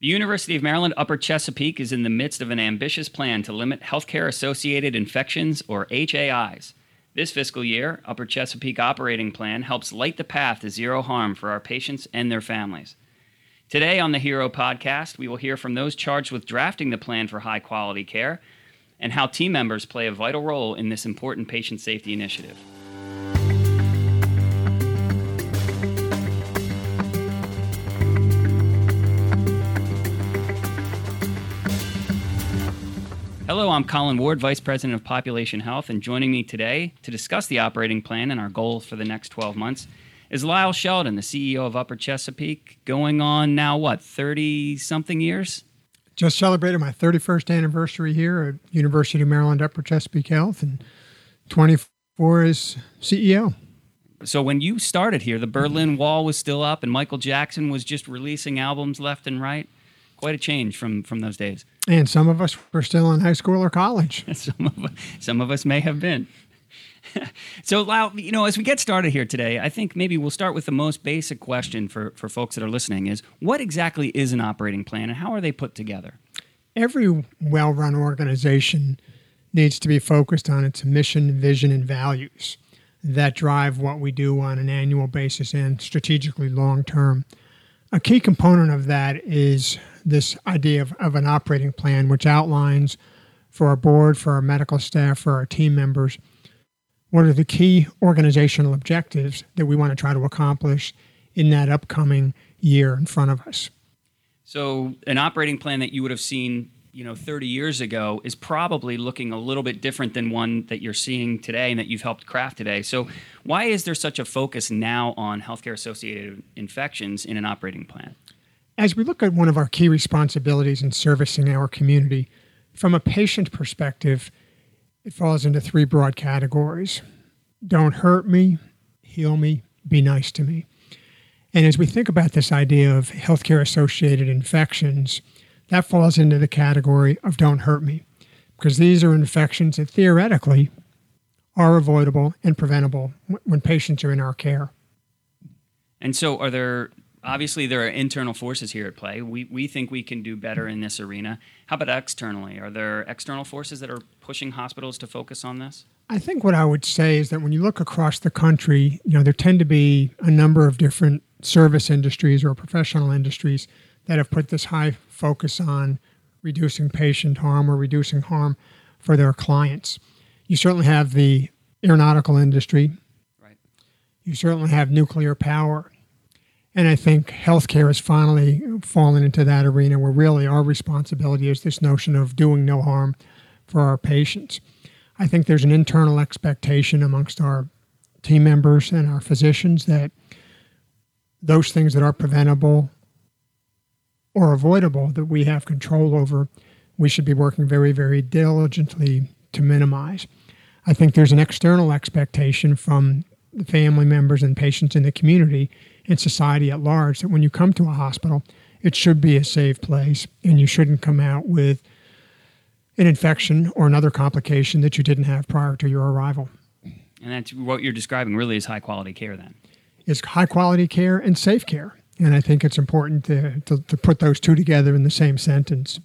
The University of Maryland Upper Chesapeake is in the midst of an ambitious plan to limit healthcare associated infections, or HAIs. This fiscal year, Upper Chesapeake Operating Plan helps light the path to zero harm for our patients and their families. Today on the Hero podcast, we will hear from those charged with drafting the plan for high quality care and how team members play a vital role in this important patient safety initiative. Hello, I'm Colin Ward, Vice President of Population Health, and joining me today to discuss the operating plan and our goals for the next 12 months is Lyle Sheldon, the CEO of Upper Chesapeake, going on now, what, 30 something years? Just celebrated my 31st anniversary here at University of Maryland Upper Chesapeake Health and 24 as CEO. So when you started here, the Berlin Wall was still up and Michael Jackson was just releasing albums left and right. Quite a change from from those days. And some of us were still in high school or college. some of some of us may have been. so, Lau, you know, as we get started here today, I think maybe we'll start with the most basic question for, for folks that are listening is what exactly is an operating plan and how are they put together? Every well run organization needs to be focused on its mission, vision, and values that drive what we do on an annual basis and strategically long term. A key component of that is this idea of, of an operating plan, which outlines for our board, for our medical staff, for our team members, what are the key organizational objectives that we want to try to accomplish in that upcoming year in front of us. So, an operating plan that you would have seen, you know, 30 years ago is probably looking a little bit different than one that you're seeing today and that you've helped craft today. So, why is there such a focus now on healthcare associated infections in an operating plan? As we look at one of our key responsibilities in servicing our community, from a patient perspective, it falls into three broad categories don't hurt me, heal me, be nice to me. And as we think about this idea of healthcare associated infections, that falls into the category of don't hurt me, because these are infections that theoretically are avoidable and preventable when patients are in our care. And so, are there obviously there are internal forces here at play. We, we think we can do better in this arena. How about externally? Are there external forces that are pushing hospitals to focus on this? I think what I would say is that when you look across the country, you know, there tend to be a number of different service industries or professional industries that have put this high focus on reducing patient harm or reducing harm for their clients. You certainly have the aeronautical industry. Right. You certainly have nuclear power and I think healthcare has finally fallen into that arena where really our responsibility is this notion of doing no harm for our patients. I think there's an internal expectation amongst our team members and our physicians that those things that are preventable or avoidable that we have control over, we should be working very, very diligently to minimize. I think there's an external expectation from the family members and patients in the community and society at large that when you come to a hospital, it should be a safe place and you shouldn't come out with an infection or another complication that you didn't have prior to your arrival. And that's what you're describing really is high quality care then. It's high quality care and safe care. And I think it's important to, to, to put those two together in the same sentence.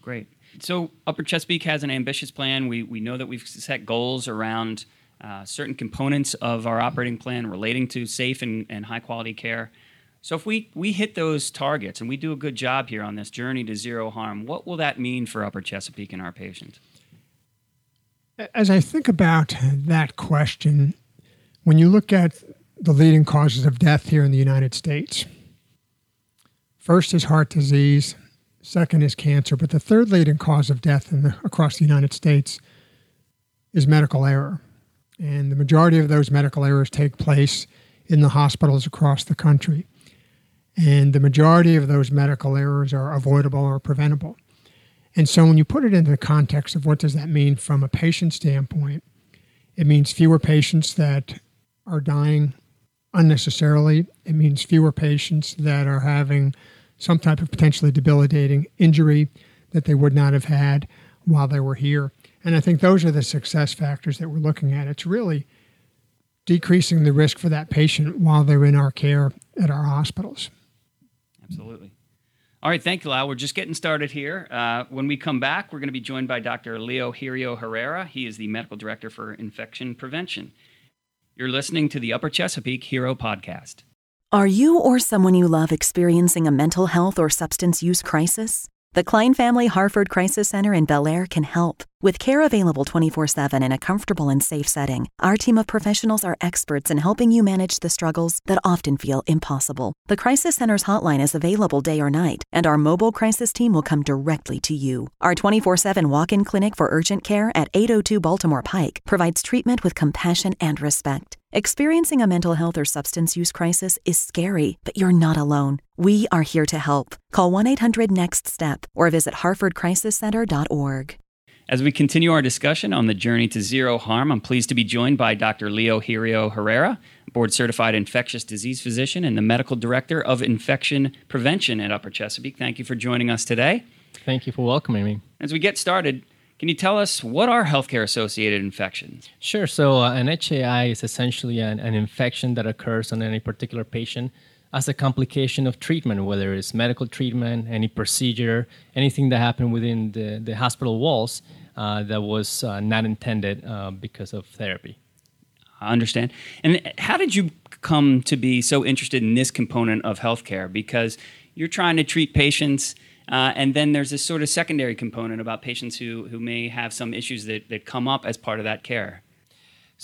Great. So Upper Chesapeake has an ambitious plan. We, we know that we've set goals around uh, certain components of our operating plan relating to safe and, and high quality care. So if we, we hit those targets and we do a good job here on this journey to zero harm, what will that mean for Upper Chesapeake and our patients? As I think about that question, when you look at the leading causes of death here in the United States, first is heart disease, second is cancer, but the third leading cause of death the, across the United States is medical error. And the majority of those medical errors take place in the hospitals across the country. And the majority of those medical errors are avoidable or preventable. And so when you put it into the context of what does that mean from a patient standpoint, it means fewer patients that are dying unnecessarily. It means fewer patients that are having some type of potentially debilitating injury that they would not have had while they were here. And I think those are the success factors that we're looking at. It's really decreasing the risk for that patient while they're in our care at our hospitals. Absolutely. All right, thank you, Lau. We're just getting started here. Uh, when we come back, we're going to be joined by Dr. Leo Girio Herrera. He is the medical director for infection prevention. You're listening to the Upper Chesapeake Hero Podcast. Are you or someone you love experiencing a mental health or substance use crisis? The Klein Family Harford Crisis Center in Bel Air can help. With care available 24 7 in a comfortable and safe setting, our team of professionals are experts in helping you manage the struggles that often feel impossible. The Crisis Center's hotline is available day or night, and our mobile crisis team will come directly to you. Our 24 7 walk in clinic for urgent care at 802 Baltimore Pike provides treatment with compassion and respect. Experiencing a mental health or substance use crisis is scary, but you're not alone. We are here to help. Call 1 800 NEXT STEP or visit harfordcrisiscenter.org. As we continue our discussion on the journey to zero harm, I'm pleased to be joined by Dr. Leo Girio Herrera, board certified infectious disease physician and the medical director of infection prevention at Upper Chesapeake. Thank you for joining us today. Thank you for welcoming me. As we get started, can you tell us what are healthcare associated infections? Sure. So, uh, an HAI is essentially an, an infection that occurs on any particular patient as a complication of treatment, whether it's medical treatment, any procedure, anything that happened within the, the hospital walls uh, that was uh, not intended uh, because of therapy. I understand. And how did you come to be so interested in this component of healthcare? Because you're trying to treat patients, uh, and then there's this sort of secondary component about patients who, who may have some issues that, that come up as part of that care.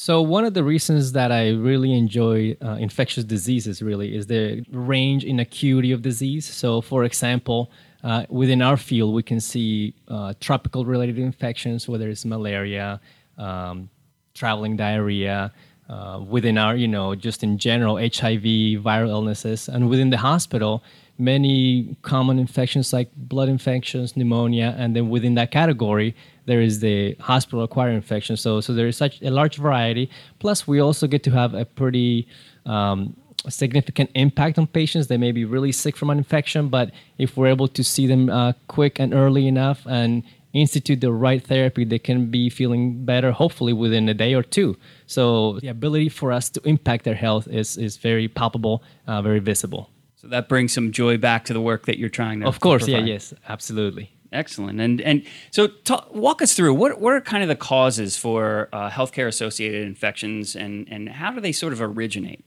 So one of the reasons that I really enjoy uh, infectious diseases really is the range in acuity of disease. So, for example, uh, within our field, we can see uh, tropical related infections, whether it's malaria, um, traveling diarrhea, uh, within our, you know, just in general, HIV, viral illnesses, and within the hospital, many common infections like blood infections, pneumonia, and then within that category, there is the hospital acquired infection. So, so there is such a large variety. Plus, we also get to have a pretty um, significant impact on patients. They may be really sick from an infection, but if we're able to see them uh, quick and early enough and institute the right therapy, they can be feeling better, hopefully within a day or two. So the ability for us to impact their health is is very palpable, uh, very visible. So that brings some joy back to the work that you're trying to. Of course, to yeah, yes, absolutely. Excellent. And and so talk, walk us through what what are kind of the causes for uh, healthcare associated infections and and how do they sort of originate?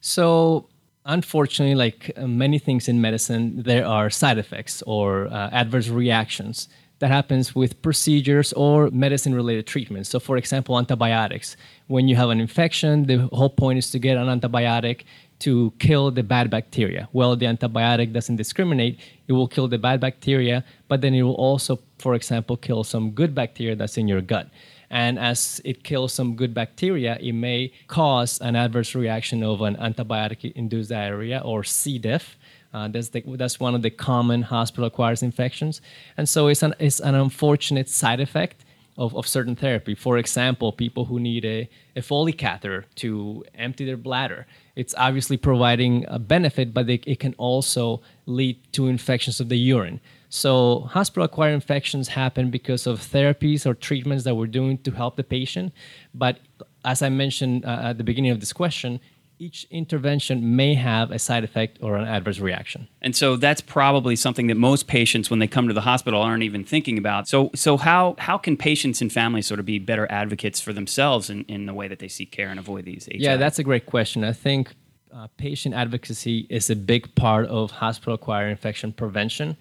So, unfortunately, like uh, many things in medicine, there are side effects or uh, adverse reactions that happens with procedures or medicine related treatments. So, for example, antibiotics. When you have an infection, the whole point is to get an antibiotic to kill the bad bacteria. Well, the antibiotic doesn't discriminate. It will kill the bad bacteria, but then it will also, for example, kill some good bacteria that's in your gut. And as it kills some good bacteria, it may cause an adverse reaction of an antibiotic induced diarrhea or C. diff. Uh, that's, the, that's one of the common hospital acquired infections. And so it's an, it's an unfortunate side effect of, of certain therapy. For example, people who need a, a Foley catheter to empty their bladder. It's obviously providing a benefit, but it, can also lead to infections of the urine. So, hospital acquired infections happen because of therapies or treatments that we're doing to help the patient. But as I mentioned uh, at the beginning of this question, each intervention may have a side effect or an adverse reaction. And so that's probably something that most patients when they come to the hospital aren't even thinking about. So so how how can patients and families sort of be better advocates for themselves in, in the way that they seek care and avoid these HI? Yeah, that's a great question. I think uh, patient advocacy is a big part of hospital acquired infection prevention.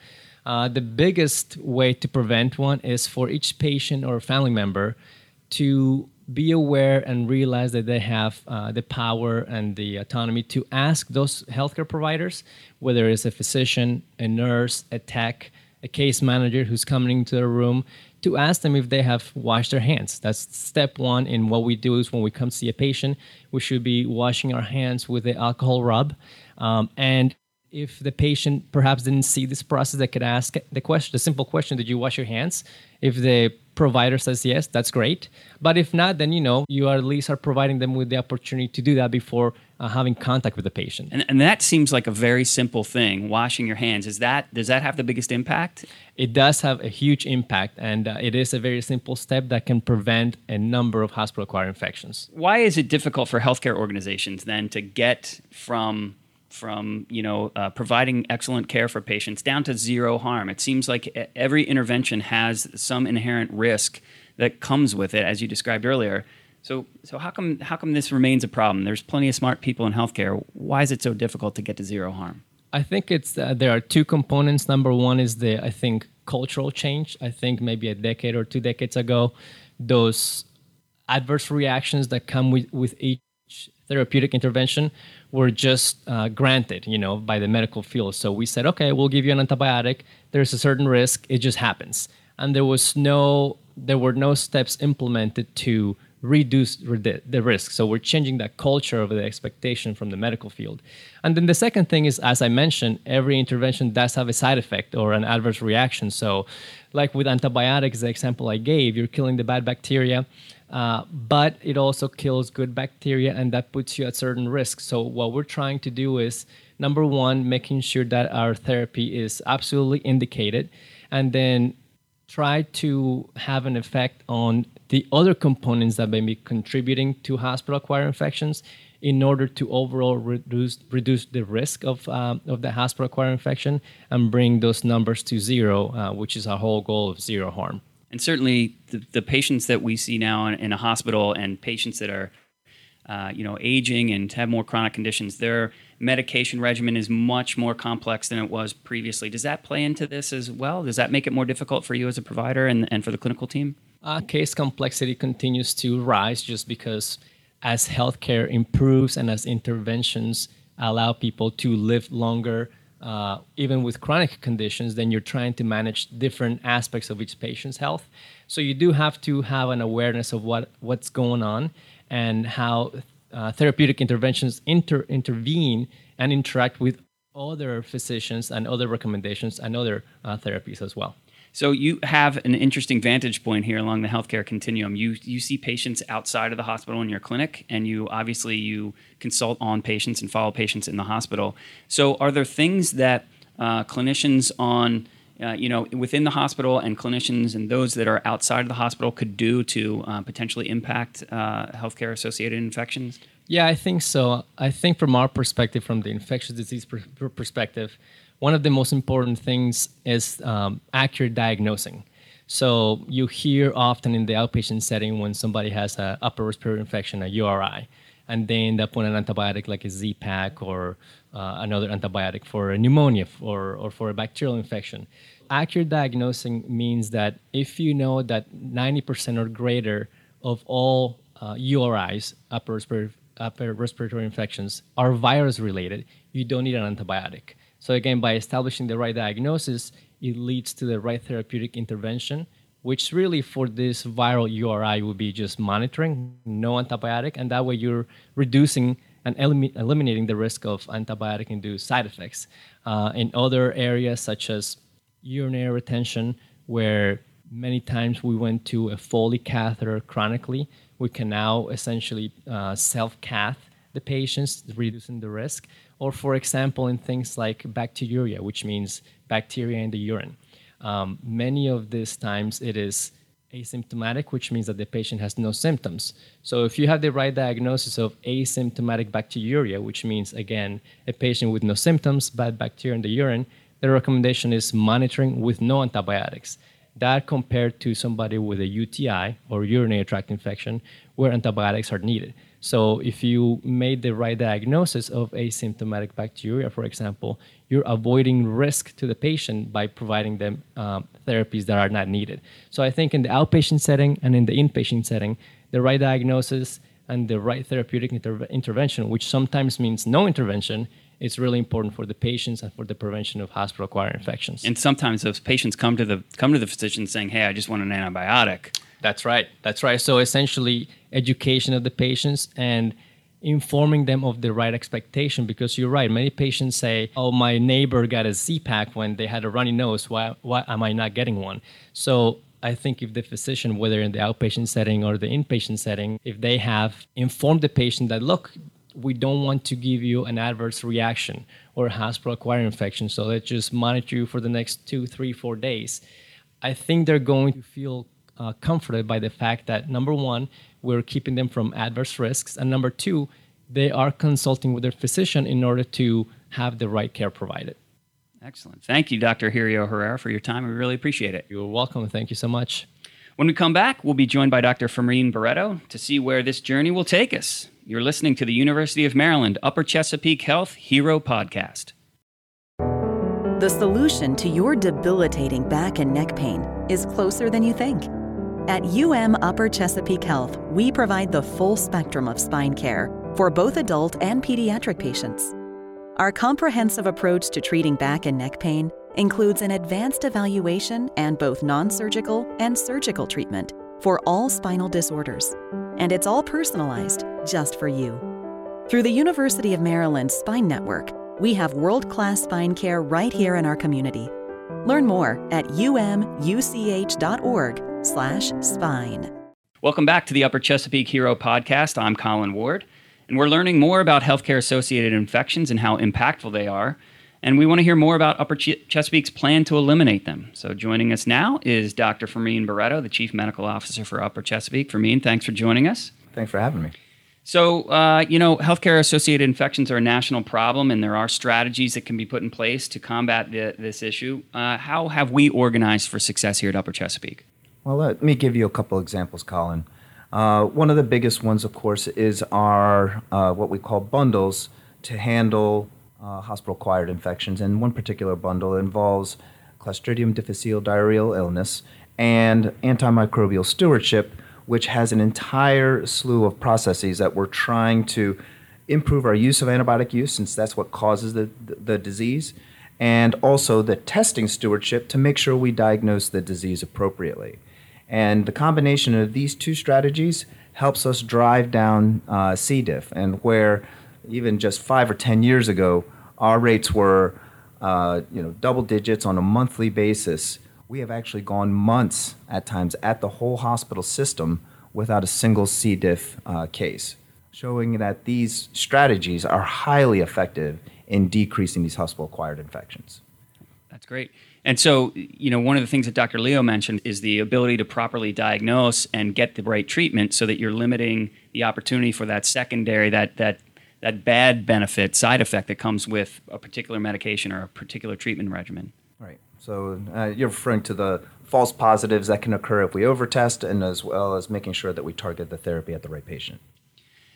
Uh, the biggest way to prevent one is for each patient or family member to be aware and realize that they have uh, the power and the autonomy to ask those healthcare providers, whether it's a physician, a nurse, a tech, a case manager who's coming into the room, to ask them if they have washed their hands. That's step one in what we do is when we come see a patient, we should be washing our hands with the alcohol rub. Um, and if the patient perhaps didn't see this process, they could ask the question, the simple question, did you wash your hands? If the provider says yes, that's great. But if not, then you know you at least are providing them with the opportunity to do that before uh, having contact with the patient. And, and that seems like a very simple thing. Washing your hands is that does that have the biggest impact? It does have a huge impact, and uh, it is a very simple step that can prevent a number of hospital-acquired infections. Why is it difficult for healthcare organizations then to get from from you know uh, providing excellent care for patients down to zero harm. It seems like every intervention has some inherent risk that comes with it, as you described earlier. So, so how come how come this remains a problem? There's plenty of smart people in healthcare. Why is it so difficult to get to zero harm? I think it's uh, there are two components. Number one is the I think cultural change. I think maybe a decade or two decades ago, those adverse reactions that come with, with each therapeutic intervention were just uh, granted, you know, by the medical field. So we said, okay, we'll give you an antibiotic. There's a certain risk. It just happens, and there was no, there were no steps implemented to reduce the risk. So we're changing that culture of the expectation from the medical field. And then the second thing is, as I mentioned, every intervention does have a side effect or an adverse reaction. So, like with antibiotics, the example I gave, you're killing the bad bacteria. Uh, but it also kills good bacteria and that puts you at certain risk. So, what we're trying to do is number one, making sure that our therapy is absolutely indicated, and then try to have an effect on the other components that may be contributing to hospital acquired infections in order to overall reduce reduce the risk of um, of the hospital acquired infection and bring those numbers to zero, uh, which is our whole goal of zero harm. And certainly, the, the patients that we see now in, in a hospital and patients that are, uh, you know, aging and have more chronic conditions, their medication regimen is much more complex than it was previously. Does that play into this as well? Does that make it more difficult for you as a provider and, and for the clinical team? Uh, case complexity continues to rise just because as healthcare improves and as interventions allow people to live longer uh, even with chronic conditions, then you're trying to manage different aspects of each patient's health. So you do have to have an awareness of what what's going on and how uh, therapeutic interventions inter- intervene and interact with other physicians and other recommendations and other uh, therapies as well. So you have an interesting vantage point here along the healthcare continuum. You you see patients outside of the hospital in your clinic, and you obviously you consult on patients and follow patients in the hospital. So are there things that uh, clinicians on uh, you know within the hospital and clinicians and those that are outside of the hospital could do to uh, potentially impact uh, healthcare associated infections? Yeah, I think so. I think from our perspective, from the infectious disease per- perspective one of the most important things is um, accurate diagnosing. So you hear often in the outpatient setting when somebody has an upper respiratory infection, a URI, and they end up on an antibiotic like a Z-Pak or uh, another antibiotic for a pneumonia or, or for a bacterial infection. Accurate diagnosing means that if you know that 90% or greater of all uh, URIs, upper respiratory, upper respiratory infections, are virus related, you don't need an antibiotic. So again, by establishing the right diagnosis, it leads to the right therapeutic intervention, which really for this viral URI would be just monitoring, no antibiotic, and that way you're reducing and elim- eliminating the risk of antibiotic-induced side effects. Uh, in other areas such as urinary retention, where many times we went to a Foley catheter chronically, we can now essentially uh, self-cath the patients, reducing the risk or for example, in things like bacteriuria, which means bacteria in the urine. Um, many of these times it is asymptomatic, which means that the patient has no symptoms. So if you have the right diagnosis of asymptomatic bacteriuria, which means again a patient with no symptoms, bad bacteria in the urine, the recommendation is monitoring with no antibiotics. That compared to somebody with a UTI or urinary tract infection where antibiotics are needed. So if you made the right diagnosis of asymptomatic bacteria, for example, you're avoiding risk to the patient by providing them um, therapies that are not needed. So I think in the outpatient setting and in the inpatient setting, the right diagnosis and the right therapeutic inter- intervention, which sometimes means no intervention, is really important for the patients and for the prevention of hospital-acquired infections. And sometimes those patients come to the come to the physician saying, "Hey, I just want an antibiotic." That's right. That's right. So essentially, education of the patients and informing them of the right expectation because you're right many patients say oh my neighbor got a z-pak when they had a runny nose why, why am i not getting one so i think if the physician whether in the outpatient setting or the inpatient setting if they have informed the patient that look we don't want to give you an adverse reaction or a hospital acquired infection so let's just monitor you for the next two three four days i think they're going to feel uh, comforted by the fact that number one, we're keeping them from adverse risks, and number two, they are consulting with their physician in order to have the right care provided. Excellent. Thank you, Dr. Girio Herrera, for your time. We really appreciate it. You're welcome. Thank you so much. When we come back, we'll be joined by Dr. Fermin Barrueto to see where this journey will take us. You're listening to the University of Maryland Upper Chesapeake Health Hero Podcast. The solution to your debilitating back and neck pain is closer than you think. At UM Upper Chesapeake Health, we provide the full spectrum of spine care for both adult and pediatric patients. Our comprehensive approach to treating back and neck pain includes an advanced evaluation and both non surgical and surgical treatment for all spinal disorders. And it's all personalized just for you. Through the University of Maryland Spine Network, we have world class spine care right here in our community. Learn more at umuch.org/slash spine. Welcome back to the Upper Chesapeake Hero Podcast. I'm Colin Ward, and we're learning more about healthcare associated infections and how impactful they are. And we want to hear more about Upper Ch- Chesapeake's plan to eliminate them. So, joining us now is Dr. Fermin Barrueto, the Chief Medical Officer for Upper Chesapeake. Fermin, thanks for joining us. Thanks for having me. So, uh, you know, healthcare associated infections are a national problem, and there are strategies that can be put in place to combat the, this issue. Uh, how have we organized for success here at Upper Chesapeake? Well, let me give you a couple examples, Colin. Uh, one of the biggest ones, of course, is our uh, what we call bundles to handle uh, hospital acquired infections. And one particular bundle involves Clostridium difficile diarrheal illness and antimicrobial stewardship, which has an entire slew of processes that we're trying to improve our use of antibiotic use, since that's what causes the, the, the disease, and also the testing stewardship to make sure we diagnose the disease appropriately. And the combination of these two strategies helps us drive down uh, C. diff, and where even just five or 10 years ago, our rates were uh, you know, double digits on a monthly basis. We have actually gone months at times at the whole hospital system without a single C. diff uh, case, showing that these strategies are highly effective in decreasing these hospital acquired infections. That's great. And so, you know, one of the things that Dr. Leo mentioned is the ability to properly diagnose and get the right treatment so that you're limiting the opportunity for that secondary, that, that, that bad benefit, side effect that comes with a particular medication or a particular treatment regimen. Right. So uh, you're referring to the false positives that can occur if we overtest, and as well as making sure that we target the therapy at the right patient.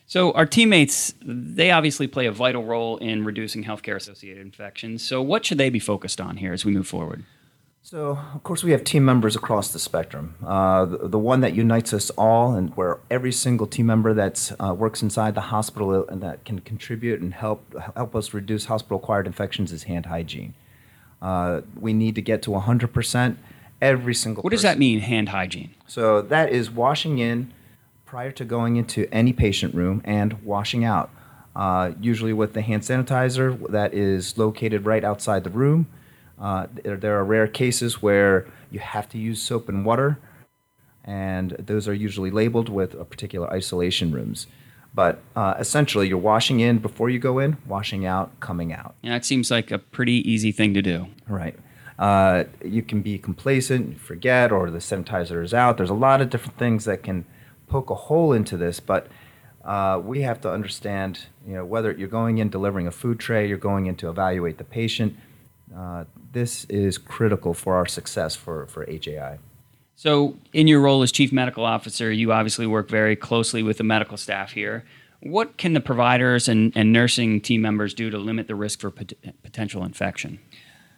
So our teammates, they obviously play a vital role in reducing healthcare associated infections. So what should they be focused on here as we move forward? So, of course, we have team members across the spectrum. Uh, the, the, one that unites us all, and where every single team member that uh, works inside the hospital and that can contribute and help help us reduce hospital-acquired infections, is hand hygiene. Uh, we need to get to 100% every single. What does that mean, hand hygiene? So that is washing in prior to going into any patient room and washing out. Uh, usually with the hand sanitizer that is located right outside the room. Uh, there, there, are rare cases where you have to use soap and water, and those are usually labeled with a particular isolation rooms. But uh, essentially, you're washing in before you go in, washing out, coming out. Yeah, it seems like a pretty easy thing to do. Right. Uh, you can be complacent, forget, or the sanitizer is out. There's a lot of different things that can poke a hole into this, but uh, we have to understand, you know, whether you're going in delivering a food tray, you're going in to evaluate the patient. Uh, this is critical for our success for, for HAI. So, in your role as chief medical officer, you obviously work very closely with the medical staff here. What can the providers and, and nursing team members do to limit the risk for pot- potential infection?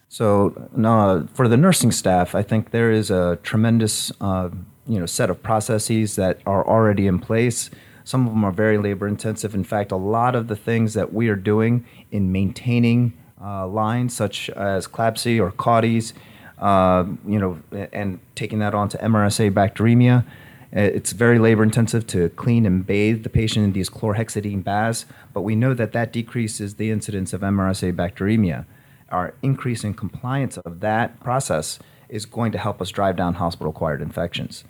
So, no, for the nursing staff, I think there is a tremendous uh, you know set of processes that are already in place. Some of them are very labor intensive. In fact, a lot of the things that we are doing in maintaining uh, lines, such as CLABSI or CAUTIs, uh, you know, and taking that on to MRSA bacteremia, it's very labor intensive to clean and bathe the patient in these chlorhexidine baths, but we know that that decreases the incidence of MRSA bacteremia. Our increase in compliance of that process is going to help us drive down hospital acquired infections.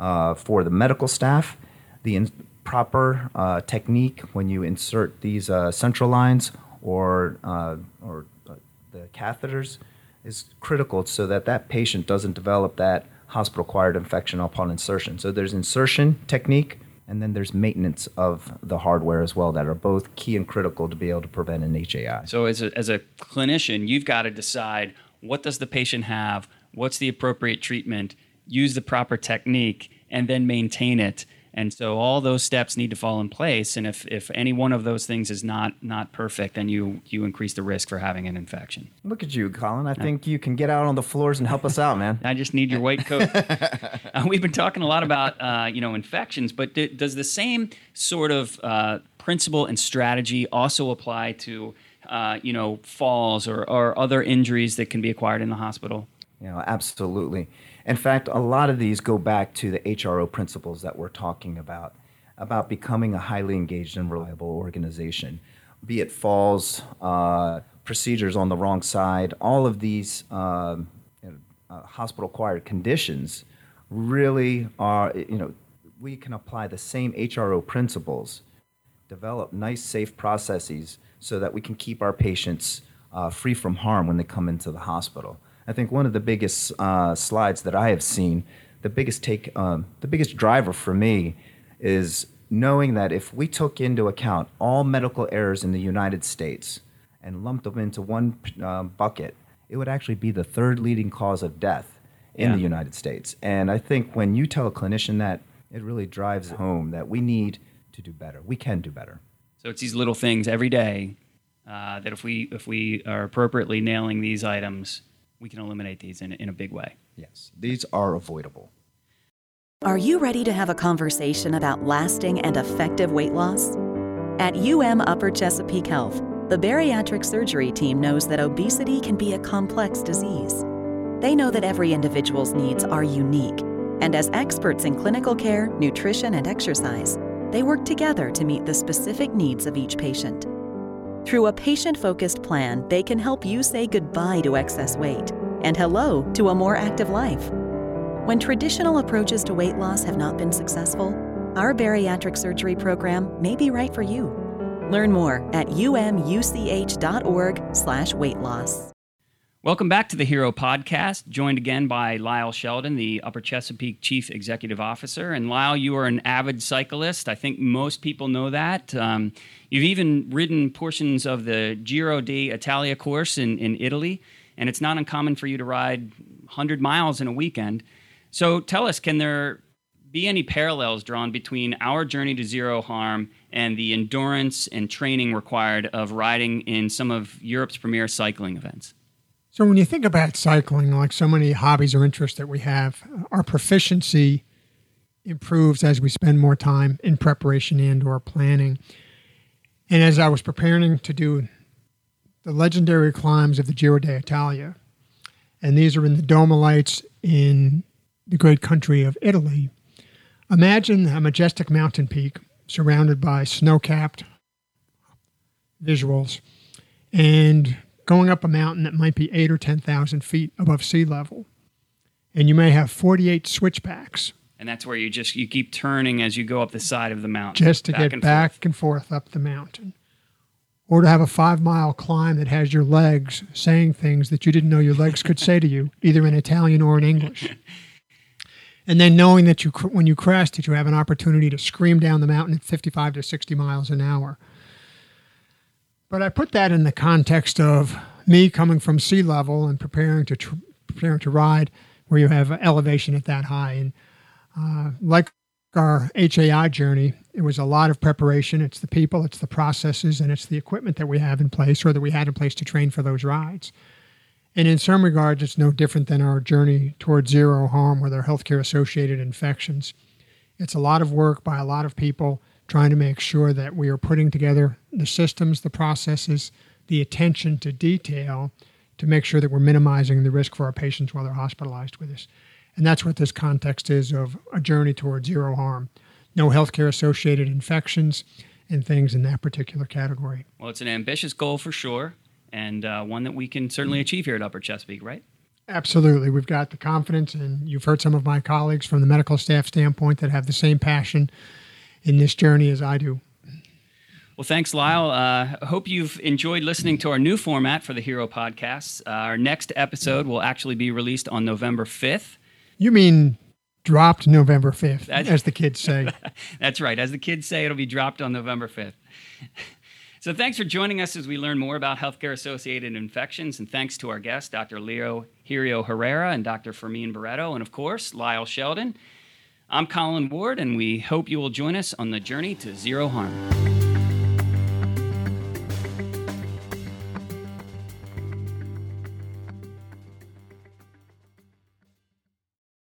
Uh, for the medical staff, the in- proper uh, technique when you insert these uh, central lines or, uh, or uh, the catheters is critical so that that patient doesn't develop that hospital acquired infection upon insertion. So there's insertion technique and then there's maintenance of the hardware as well that are both key and critical to be able to prevent an HAI. So as a, as a clinician, you've got to decide what does the patient have, what's the appropriate treatment, use the proper technique, and then maintain it. And so all those steps need to fall in place. And if, if any one of those things is not not perfect, then you you increase the risk for having an infection. Look at you, Colin. I think you can get out on the floors and help us out, man. I just need your white coat. uh, we've been talking a lot about uh, you know infections, but d- does the same sort of uh, principle and strategy also apply to uh, you know falls or, or other injuries that can be acquired in the hospital? You know, absolutely. In fact, a lot of these go back to the HRO principles that we're talking about, about becoming a highly engaged and reliable organization. Be it falls, uh, procedures on the wrong side, all of these um, know, uh, hospital acquired conditions really are, you know, we can apply the same HRO principles, develop nice, safe processes so that we can keep our patients uh, free from harm when they come into the hospital. I think one of the biggest uh, slides that I have seen, the biggest take, um, the biggest driver for me is knowing that if we took into account all medical errors in the United States and lumped them into one uh, bucket, it would actually be the third leading cause of death in Yeah. the United States. And I think when you tell a clinician that, it really drives home that we need to do better. We can do better. So it's these little things every day uh, that if we if we are appropriately nailing these items, we can eliminate these in, in a big way. Yes, these are avoidable. Are you ready to have a conversation about lasting and effective weight loss? At UM Upper Chesapeake Health, the bariatric surgery team knows that obesity can be a complex disease. They know that every individual's needs are unique, and as experts in clinical care, nutrition, and exercise, they work together to meet the specific needs of each patient. Through a patient focused plan, they can help you say goodbye to excess weight and hello to a more active life. When traditional approaches to weight loss have not been successful, our bariatric surgery program may be right for you. Learn more at umuch.org/weight loss. Welcome back to the Hero Podcast, joined again by Lyle Sheldon, the Upper Chesapeake Chief Executive Officer. And Lyle, you are an avid cyclist. I think most people know that. Um, you've even ridden portions of the Giro d'Italia course in, in Italy, and it's not uncommon for you to ride 100 miles in a weekend. So tell us, can there be any parallels drawn between our journey to zero harm and the endurance and training required of riding in some of Europe's premier cycling events? So when you think about cycling, like so many hobbies or interests that we have, uh, our proficiency improves as we spend more time in preparation and or planning. And as I was preparing to do the legendary climbs of the Giro d'Italia, and these are in the Dolomites in the great country of Italy, imagine a majestic mountain peak surrounded by snow-capped visuals and going up a mountain that might be eight or 10,000 feet above sea level. And you may have 48 switchbacks and that's where you just you keep turning as you go up the side of the mountain just to get and back forth. and forth up the mountain. Or to have a five mile climb that has your legs saying things that you didn't know your legs could say to you, either in Italian or in English. And then knowing that you, when you crest, that you have an opportunity to scream down the mountain at 55 to 60 miles an hour. But I put that in the context of me coming from sea level and preparing to tr- preparing to ride where you have elevation at that high. And uh, like our HAI journey, it was a lot of preparation. It's the people, it's the processes, and it's the equipment that we have in place or that we had in place to train for those rides. And in some regards, it's no different than our journey towards zero harm with our healthcare associated infections. It's a lot of work by a lot of people trying to make sure that we are putting together the systems, the processes, the attention to detail to make sure that we're minimizing the risk for our patients while they're hospitalized with us. And that's what this context is of a journey towards zero harm. No healthcare associated infections and things in that particular category. well it's an ambitious goal for sure and uh, one that we can certainly achieve here at upper chesapeake right Absolutely. We've got the confidence, and you've heard some of my colleagues from the medical staff standpoint that have the same passion in this journey as I do. well thanks lyle uh, I hope you've enjoyed listening to our new format for the hero podcasts uh, our next episode will actually be released on november 5th You mean dropped November 5th, That's- as the kids say. That's right. As the kids say, it'll be dropped on November 5th. So thanks for joining us as we learn more about healthcare associated infections. And thanks to our guests, Dr. Leo Girio Herrera and Dr. Fermin Barrueto, and of course, Lyle Sheldon. I'm Colin Ward, and we hope you will join us on the journey to zero harm.